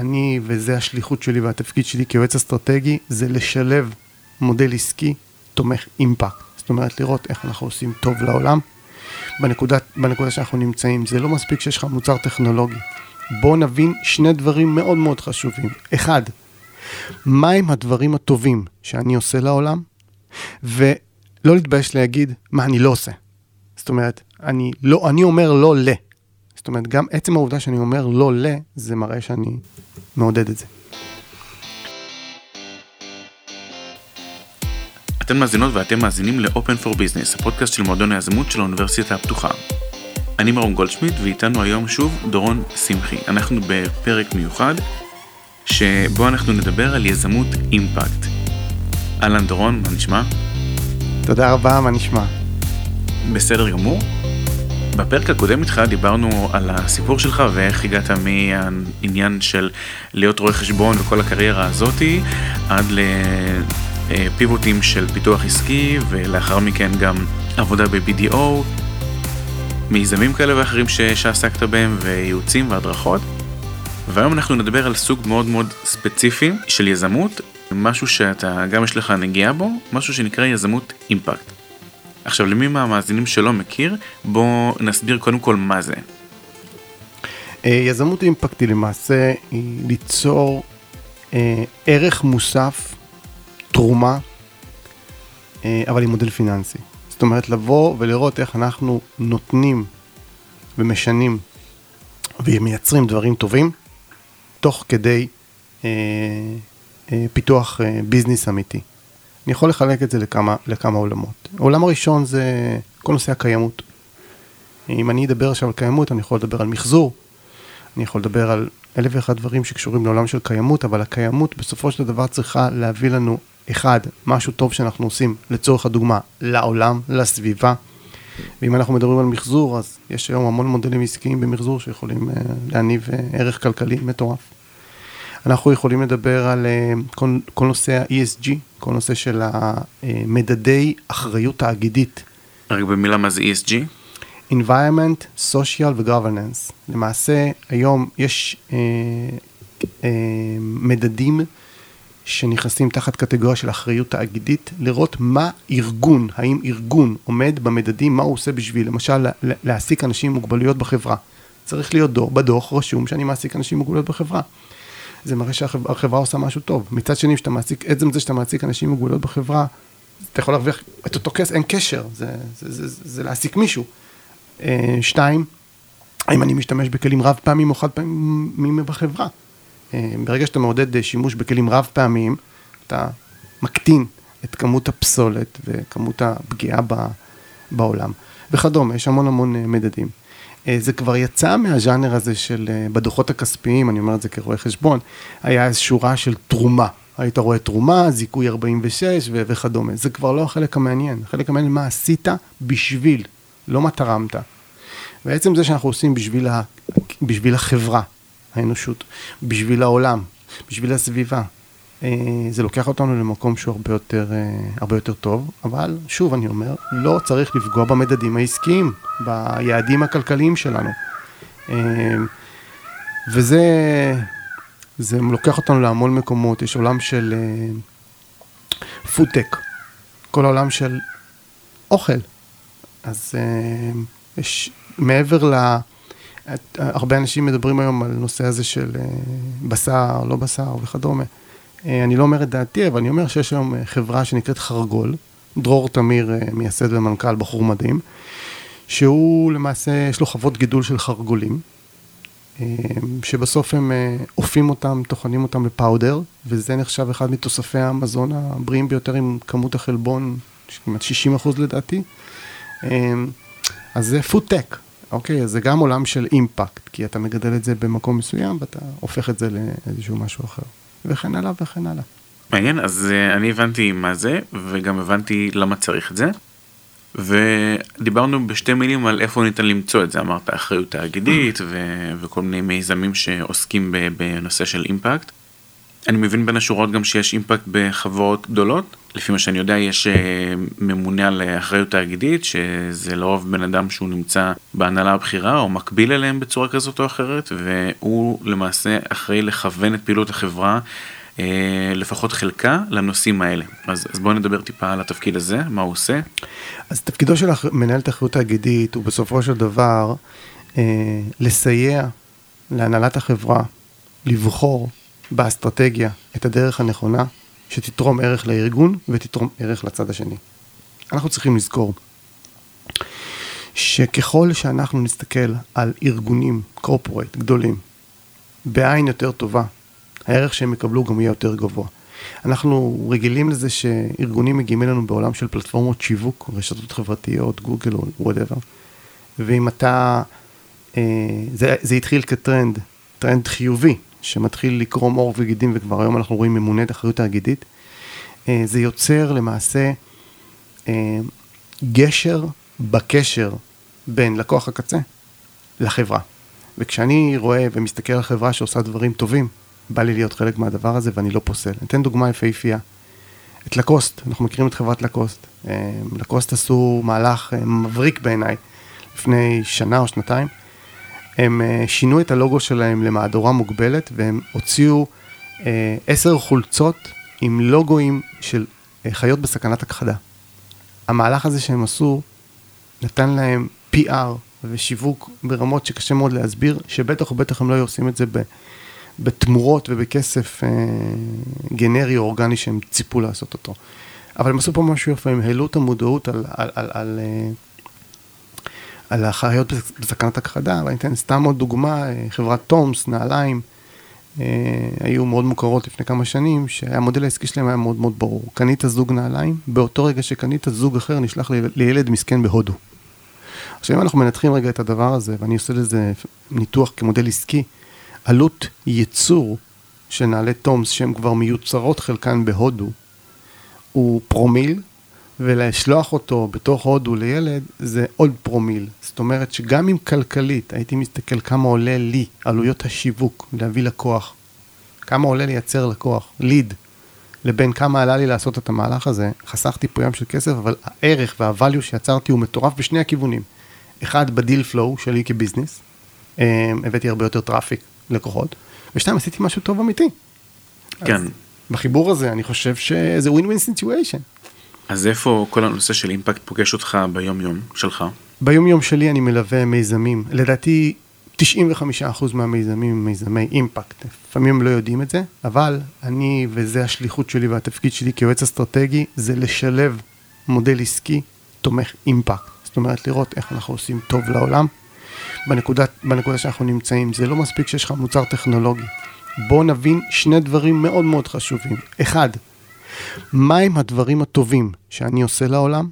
אני, וזה השליחות שלי והתפקיד שלי כיועץ אסטרטגי, זה לשלב מודל עסקי תומך אימפקט. זאת אומרת, לראות איך אנחנו עושים טוב לעולם. בנקודה, בנקודה שאנחנו נמצאים, זה לא מספיק שיש לך מוצר טכנולוגי. בואו נבין שני דברים מאוד מאוד חשובים. אחד, מהם הדברים הטובים שאני עושה לעולם, ולא להתבייש להגיד מה אני לא עושה. זאת אומרת, אני, לא, אני אומר לא ל. זאת אומרת, גם עצם העובדה שאני אומר לא ל, זה מראה שאני מעודד את זה. אתן מאזינות ואתם מאזינים ל-Open for Business, הפודקאסט של מועדון היזמות של האוניברסיטה הפתוחה. אני מרום גולדשמיט ואיתנו היום שוב דורון שמחי. אנחנו בפרק מיוחד שבו אנחנו נדבר על יזמות אימפקט. אהלן דורון, מה נשמע? תודה רבה, מה נשמע? בסדר גמור. בפרק הקודם איתך דיברנו על הסיפור שלך ואיך הגעת מהעניין של להיות רואה חשבון וכל הקריירה הזאתי עד לפיבוטים של פיתוח עסקי ולאחר מכן גם עבודה ב-BDO, מיזמים כאלה ואחרים שעסקת בהם וייעוצים והדרכות. והיום אנחנו נדבר על סוג מאוד מאוד ספציפי של יזמות, משהו שאתה גם יש לך נגיעה בו, משהו שנקרא יזמות אימפקט. עכשיו למי מהמאזינים שלא מכיר, בואו נסביר קודם כל מה זה. אה, יזמות אימפקט היא למעשה היא ליצור אה, ערך מוסף, תרומה, אה, אבל עם מודל פיננסי. זאת אומרת לבוא ולראות איך אנחנו נותנים ומשנים ומייצרים דברים טובים, תוך כדי אה, אה, פיתוח אה, ביזנס אמיתי. אני יכול לחלק את זה לכמה, לכמה עולמות. העולם הראשון זה כל נושא הקיימות. אם אני אדבר עכשיו על קיימות, אני יכול לדבר על מחזור, אני יכול לדבר על אלף ואחד דברים שקשורים לעולם של קיימות, אבל הקיימות בסופו של דבר צריכה להביא לנו, אחד, משהו טוב שאנחנו עושים, לצורך הדוגמה, לעולם, לסביבה. ואם אנחנו מדברים על מחזור, אז יש היום המון מודלים עסקיים במחזור שיכולים uh, להניב uh, ערך כלכלי מטורף. אנחנו יכולים לדבר על uh, כל, כל נושא ה-ESG, כל נושא של המדדי אחריות תאגידית. רק במילה מה זה ESG? environment, social ו-governance. למעשה, היום יש uh, uh, מדדים שנכנסים תחת קטגוריה של אחריות תאגידית, לראות מה ארגון, האם ארגון עומד במדדים, מה הוא עושה בשביל, למשל, להעסיק אנשים עם מוגבלויות בחברה. צריך להיות דוח, בדוח רשום שאני מעסיק אנשים עם מוגבלויות בחברה. זה מראה שהחברה עושה משהו טוב. מצד שני, שאתה מעסיק, עצם זה שאתה מעסיק אנשים עם מוגבלויות בחברה, אתה יכול להרוויח את אותו כסף, אין קשר, זה, זה, זה, זה, זה להעסיק מישהו. אה, שתיים, האם אני משתמש בכלים רב פעמים או חד פעמים בחברה? אה, ברגע שאתה מעודד אה, שימוש בכלים רב פעמיים, אתה מקטין את כמות הפסולת וכמות הפגיעה בעולם וכדומה, יש המון המון מדדים. זה כבר יצא מהז'אנר הזה של, בדוחות הכספיים, אני אומר את זה כרואה חשבון, היה איזו שורה של תרומה. היית רואה תרומה, זיכוי 46 ו- וכדומה. זה כבר לא החלק המעניין. החלק המעניין מה עשית בשביל, לא מה תרמת. בעצם זה שאנחנו עושים בשביל, ה- בשביל החברה, האנושות, בשביל העולם, בשביל הסביבה. אה, זה לוקח אותנו למקום שהוא הרבה יותר, אה, הרבה יותר טוב, אבל שוב אני אומר, לא צריך לפגוע במדדים העסקיים, ביעדים הכלכליים שלנו. אה, וזה זה לוקח אותנו להמון מקומות, יש עולם של פודטק, כל העולם של אוכל. אז יש מעבר ל... הרבה אנשים מדברים היום על נושא הזה של בשר, לא בשר וכדומה. אה, אני לא אומר את דעתי, אבל אני אומר שיש היום אה, חברה שנקראת חרגול, דרור תמיר מייסד ומנכ"ל, בחור מדהים, שהוא למעשה, יש לו חוות גידול של חרגולים, שבסוף הם אופים אותם, טוחנים אותם בפאודר, וזה נחשב אחד מתוספי המזון הבריאים ביותר עם כמות החלבון, כמעט 60 אחוז לדעתי. אז זה פודטק, אוקיי? זה גם עולם של אימפקט, כי אתה מגדל את זה במקום מסוים ואתה הופך את זה לאיזשהו משהו אחר, וכן הלאה וכן הלאה. מעניין, אז uh, אני הבנתי מה זה, וגם הבנתי למה צריך את זה. ודיברנו בשתי מילים על איפה ניתן למצוא את זה, אמרת אחריות תאגידית ו- וכל מיני מיזמים שעוסקים בנושא של אימפקט. אני מבין בין השורות גם שיש אימפקט בחברות גדולות. לפי מה שאני יודע, יש אה, ממונה על אחריות תאגידית, שזה לרוב בן אדם שהוא נמצא בהנהלה הבכירה או מקביל אליהם בצורה כזאת או אחרת, והוא למעשה אחראי לכוון את פעילות החברה. אה, לפחות חלקה לנושאים האלה. אז, אז בואו נדבר טיפה על התפקיד הזה, מה הוא עושה. אז תפקידו של מנהל אחריות תאגידית הוא בסופו של דבר אה, לסייע להנהלת החברה לבחור באסטרטגיה את הדרך הנכונה שתתרום ערך לארגון ותתרום ערך לצד השני. אנחנו צריכים לזכור שככל שאנחנו נסתכל על ארגונים, קורפורט, גדולים, בעין יותר טובה, הערך שהם יקבלו גם יהיה יותר גבוה. אנחנו רגילים לזה שארגונים מגיעים אלינו בעולם של פלטפורמות שיווק, רשתות חברתיות, גוגל או whatever. ואם אתה, אה, זה, זה התחיל כטרנד, טרנד חיובי, שמתחיל לקרום עור וגידים, וכבר היום אנחנו רואים ממונת אחריות תאגידית, אה, זה יוצר למעשה אה, גשר בקשר בין לקוח הקצה לחברה. וכשאני רואה ומסתכל על חברה שעושה דברים טובים, בא לי להיות חלק מהדבר הזה ואני לא פוסל. אתן דוגמה יפהפייה. את לקוסט, אנחנו מכירים את חברת לקוסט. אה, לקוסט עשו מהלך מבריק בעיניי לפני שנה או שנתיים. הם שינו את הלוגו שלהם למהדורה מוגבלת והם הוציאו עשר חולצות עם לוגוים של אה, חיות בסכנת הכחדה. המהלך הזה שהם עשו נתן להם PR ושיווק ברמות שקשה מאוד להסביר, שבטח ובטח הם לא היו עושים את זה בתמורות ובכסף אה, גנרי או אורגני שהם ציפו לעשות אותו. אבל הם עשו פה משהו יפה, הם העלו את המודעות על, על, על, על, אה, על החיות בסכנת הכחדה, ואני אתן סתם עוד דוגמה, אה, חברת תומס, נעליים, אה, היו מאוד מוכרות לפני כמה שנים, שהמודל העסקי שלהם היה מאוד מאוד ברור. קנית זוג נעליים, באותו רגע שקנית זוג אחר נשלח לילד מסכן בהודו. עכשיו אם אנחנו מנתחים רגע את הדבר הזה, ואני עושה לזה ניתוח כמודל עסקי, עלות ייצור של נעלי תומס, שהן כבר מיוצרות חלקן בהודו, הוא פרומיל ולשלוח אותו בתוך הודו לילד זה עוד פרומיל. זאת אומרת שגם אם כלכלית הייתי מסתכל כמה עולה לי עלויות השיווק להביא לקוח, כמה עולה לייצר לקוח, lead, לבין כמה עלה לי לעשות את המהלך הזה, חסכתי פה ים של כסף, אבל הערך וה value שיצרתי הוא מטורף בשני הכיוונים. אחד, ב deal flow שלי כ business, אה, הבאתי הרבה יותר traffic לקוחות, ושתיים, עשיתי משהו טוב אמיתי. כן. בחיבור הזה אני חושב שזה win situation. אז איפה כל הנושא של impact פוגש אותך ביום יום שלך? ביום יום שלי אני מלווה מיזמים. לדעתי 95% מהמיזמים הם מיזמי impact. לפעמים הם לא יודעים את זה, אבל אני, וזה השליחות שלי והתפקיד שלי כיועץ אסטרטגי, זה לשלב מודל עסקי תומך אימפקט. זאת אומרת, לראות איך אנחנו עושים טוב לעולם. בנקודה, בנקודה שאנחנו נמצאים, זה לא מספיק שיש לך מוצר טכנולוגי. בואו נבין שני דברים מאוד מאוד חשובים. אחד, מהם הדברים הטובים שאני עושה לעולם,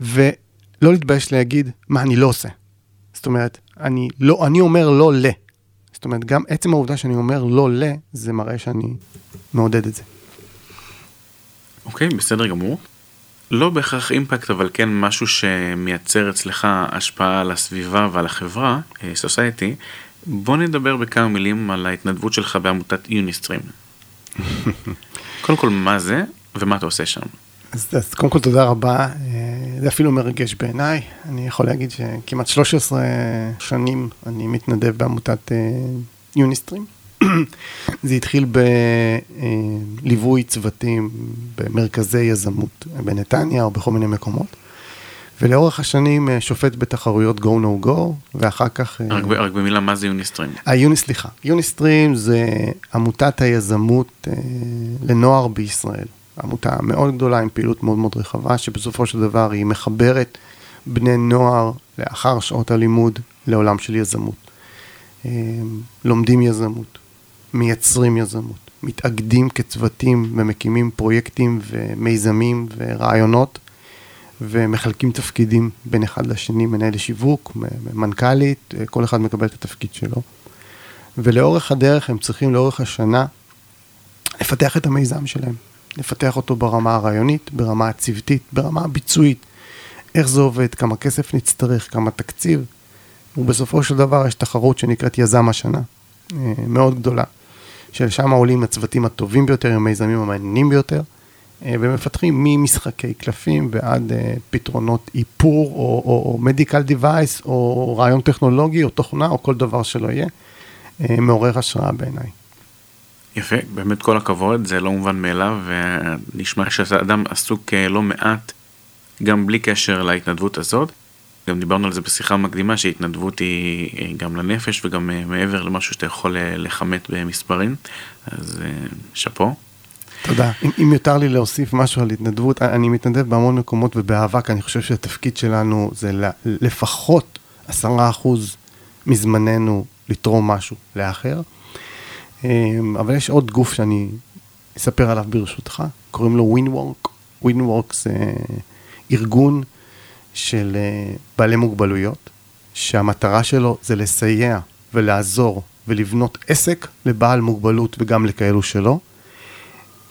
ולא להתבייש להגיד מה אני לא עושה. זאת אומרת, אני, לא, אני אומר לא ל. זאת אומרת, גם עצם העובדה שאני אומר לא ל, זה מראה שאני מעודד את זה. אוקיי, okay, בסדר גמור. לא בהכרח אימפקט, אבל כן משהו שמייצר אצלך השפעה על הסביבה ועל החברה, סוסייטי. אה, בוא נדבר בכמה מילים על ההתנדבות שלך בעמותת יוניסטרים. קודם כל, מה זה ומה אתה עושה שם? אז, אז קודם כל תודה רבה, אה, זה אפילו מרגש בעיניי. אני יכול להגיד שכמעט 13 שנים אני מתנדב בעמותת יוניסטרים. אה, זה התחיל בליווי צוותים במרכזי יזמות בנתניה או בכל מיני מקומות. ולאורך השנים אה, שופט בתחרויות go no go, ואחר כך... רק, ב, רק במילה, מה זה יוניסטרים? היוני, סליחה. יוניסטרים זה עמותת היזמות אה, לנוער בישראל. עמותה מאוד גדולה עם פעילות מאוד מאוד רחבה, שבסופו של דבר היא מחברת בני נוער לאחר שעות הלימוד לעולם של יזמות. אה, לומדים יזמות, מייצרים יזמות, מתאגדים כצוותים ומקימים פרויקטים ומיזמים ורעיונות. ומחלקים תפקידים בין אחד לשני, מנהל שיווק, מנכ"לית, כל אחד מקבל את התפקיד שלו. ולאורך הדרך הם צריכים לאורך השנה לפתח את המיזם שלהם, לפתח אותו ברמה הרעיונית, ברמה הצוותית, ברמה הביצועית, איך זה עובד, כמה כסף נצטרך, כמה תקציב, ובסופו של דבר יש תחרות שנקראת יזם השנה, אה, מאוד גדולה, שלשם עולים הצוותים הטובים ביותר, עם המיזמים המעניינים ביותר, אה, ומפתחים ממשחקי קלפים ועד אה, פתרונות איפור, או, או, או מדיקל דיווייס, או רעיון טכנולוגי, או תוכנה, או כל דבר שלא יהיה, אה, מעורר השראה בעיניי. יפה, באמת כל הכבוד, זה לא מובן מאליו, ונשמע שאתה אדם עסוק לא מעט, גם בלי קשר להתנדבות הזאת. גם דיברנו על זה בשיחה מקדימה, שהתנדבות היא גם לנפש וגם מעבר למשהו שאתה יכול לכמת במספרים, אז שאפו. תודה. אם, אם יותר לי להוסיף משהו על התנדבות, אני מתנדב בהמון מקומות ובאהבה, כי אני חושב שהתפקיד שלנו זה לפחות עשרה אחוז מזמננו לתרום משהו לאחר. אמ, אבל יש עוד גוף שאני אספר עליו ברשותך, קוראים לו WinWork. WinWork זה ארגון של אה, בעלי מוגבלויות, שהמטרה שלו זה לסייע ולעזור ולבנות עסק לבעל מוגבלות וגם לכאלו שלא.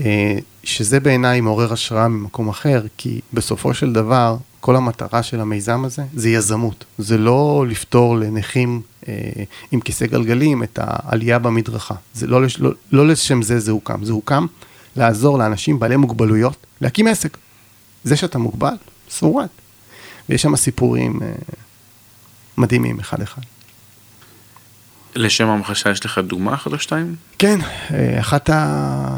אה, שזה בעיניי מעורר השראה ממקום אחר, כי בסופו של דבר, כל המטרה של המיזם הזה זה יזמות. זה לא לפתור לנכים אה, עם כיסא גלגלים את העלייה במדרכה. זה לא, לא, לא לשם זה זה הוקם. זה הוקם לעזור לאנשים בעלי מוגבלויות להקים עסק. זה שאתה מוגבל, what? ויש שם סיפורים אה, מדהימים אחד-אחד. לשם המחשה יש לך דוגמה אחת או שתיים? כן, אה, אחת. אה,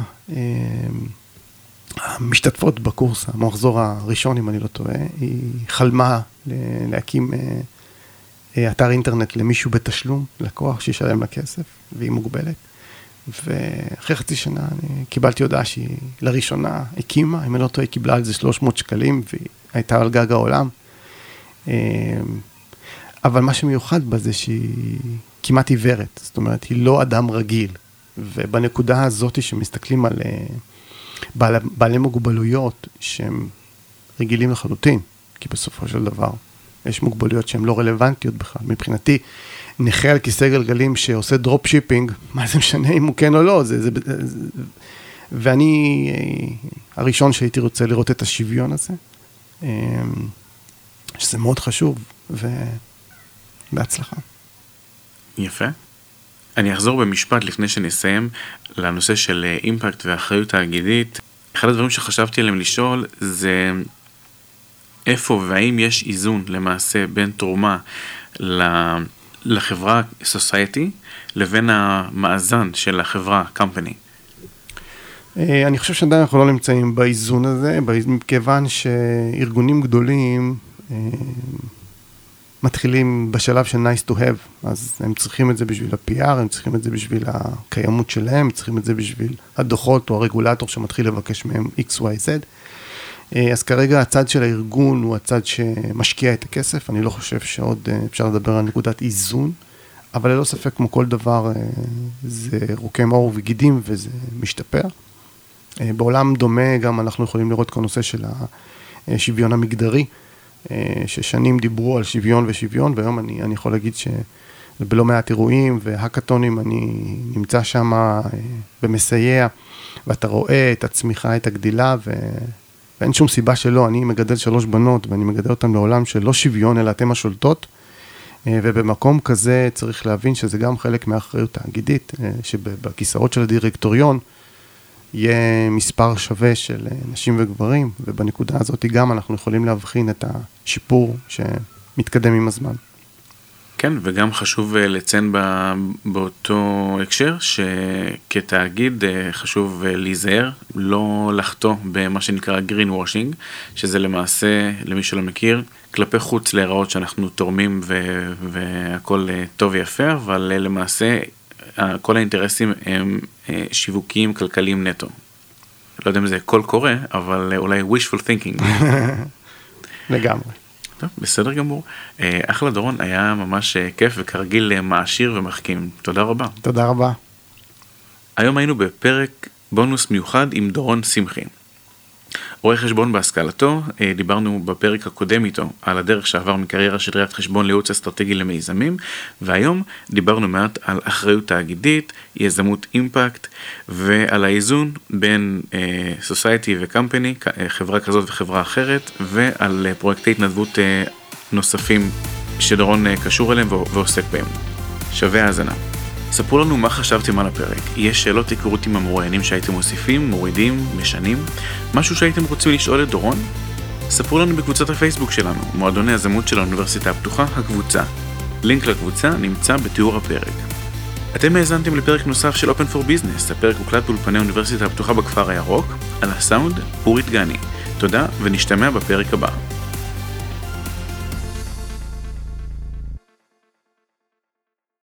המשתתפות בקורס, המחזור הראשון, אם אני לא טועה, היא חלמה להקים אה, אתר אינטרנט למישהו בתשלום, לקוח שישלם לה כסף, והיא מוגבלת. ואחרי חצי שנה אני קיבלתי הודעה שהיא לראשונה הקימה, אם אני לא טועה, היא קיבלה על זה 300 שקלים, והיא הייתה על גג העולם. אבל מה שמיוחד בה זה שהיא כמעט עיוורת, זאת אומרת, היא לא אדם רגיל. ובנקודה הזאת שמסתכלים על אה, בעל, בעלי מוגבלויות שהם רגילים לחלוטין, כי בסופו של דבר יש מוגבלויות שהן לא רלוונטיות בכלל. מבחינתי, נכה על כיסא גלגלים שעושה drop shipping, מה זה משנה אם הוא כן או לא, זה, זה, זה, ואני אה, הראשון שהייתי רוצה לראות את השוויון הזה, אה, שזה מאוד חשוב, ובהצלחה. יפה. אני אחזור במשפט לפני שנסיים לנושא של אה, אימפקט ואחריות תאגידית. אחד הדברים שחשבתי עליהם לשאול זה איפה והאם יש איזון למעשה בין תרומה לחברה סוסייטי לבין המאזן של החברה company. אה, אני חושב שעדיין אנחנו לא נמצאים באיזון הזה, מכיוון שארגונים גדולים אה, מתחילים בשלב של nice to have, אז הם צריכים את זה בשביל ה-PR, הם צריכים את זה בשביל הקיימות שלהם, הם צריכים את זה בשביל הדוחות או הרגולטור שמתחיל לבקש מהם XYZ. אה, אז כרגע הצד של הארגון הוא הצד שמשקיע את הכסף, אני לא חושב שעוד אה, אפשר לדבר על נקודת איזון, אבל ללא ספק כמו כל דבר אה, זה רוקם עור וגידים וזה משתפר. בעולם דומה גם אנחנו יכולים לראות כל נושא של השוויון המגדרי. אה, ששנים דיברו על שוויון ושוויון, והיום אני, אני יכול להגיד שבלא מעט אירועים והאקתונים אני נמצא שם אה, ומסייע, ואתה רואה את הצמיחה, את הגדילה, ו... ואין שום סיבה שלא. אני מגדל שלוש בנות, ואני מגדל אותן לעולם של לא שוויון, אלא אתם השולטות. אה, ובמקום כזה צריך להבין שזה גם חלק מהאחריות תאגידית, שבכיסאות של הדירקטוריון, יהיה מספר שווה של אה, נשים וגברים, ובנקודה הזאת גם אנחנו יכולים להבחין את השיפור שמתקדם עם הזמן. כן, וגם חשוב אה, לציין באותו הקשר שכתאגיד אה, חשוב להיזהר, לא לחטוא במה שנקרא green washing, שזה למעשה, למי שלא מכיר, כלפי חוץ להיראות שאנחנו תורמים והכל טוב ויפה, אבל למעשה כל האינטרסים הם אה, שיווקיים כלכליים נטו. לא יודע אם זה קול קורא, אבל אולי wishful thinking. לגמרי. טוב, בסדר גמור. אה, אחלה דורון, היה ממש אה, כיף וכרגיל מעשיר ומחכים. תודה רבה. תודה רבה. היום היינו בפרק בונוס מיוחד עם דורון שמחי. רואה חשבון בהשכלתו, אה, דיברנו בפרק הקודם איתו על הדרך שעבר מקריירה של ראיית חשבון לייעוץ אסטרטגי למיזמים, והיום דיברנו מעט על אחריות תאגידית, יזמות אימפקט, ועל האיזון בין uh, וקמפני, חברה כזאת וחברה אחרת, ועל פרויקטי התנדבות uh, נוספים שדורון קשור אליהם ועוסק בהם. שווה האזנה. ספרו לנו מה חשבתם על הפרק. יש שאלות היכרות עם המרואיינים שהייתם מוסיפים, מורידים, משנים? משהו שהייתם רוצים לשאול את דורון? ספרו לנו בקבוצת הפייסבוק שלנו, מועדון היזמות של האוניברסיטה הפתוחה, הקבוצה. לינק לקבוצה נמצא בתיאור הפרק. אתם האזנתם לפרק נוסף של Open for Business, הפרק הוקלט באולפני האוניברסיטה הפתוחה בכפר הירוק, על הסאונד, אורית גני. תודה ונשתמע בפרק הבא.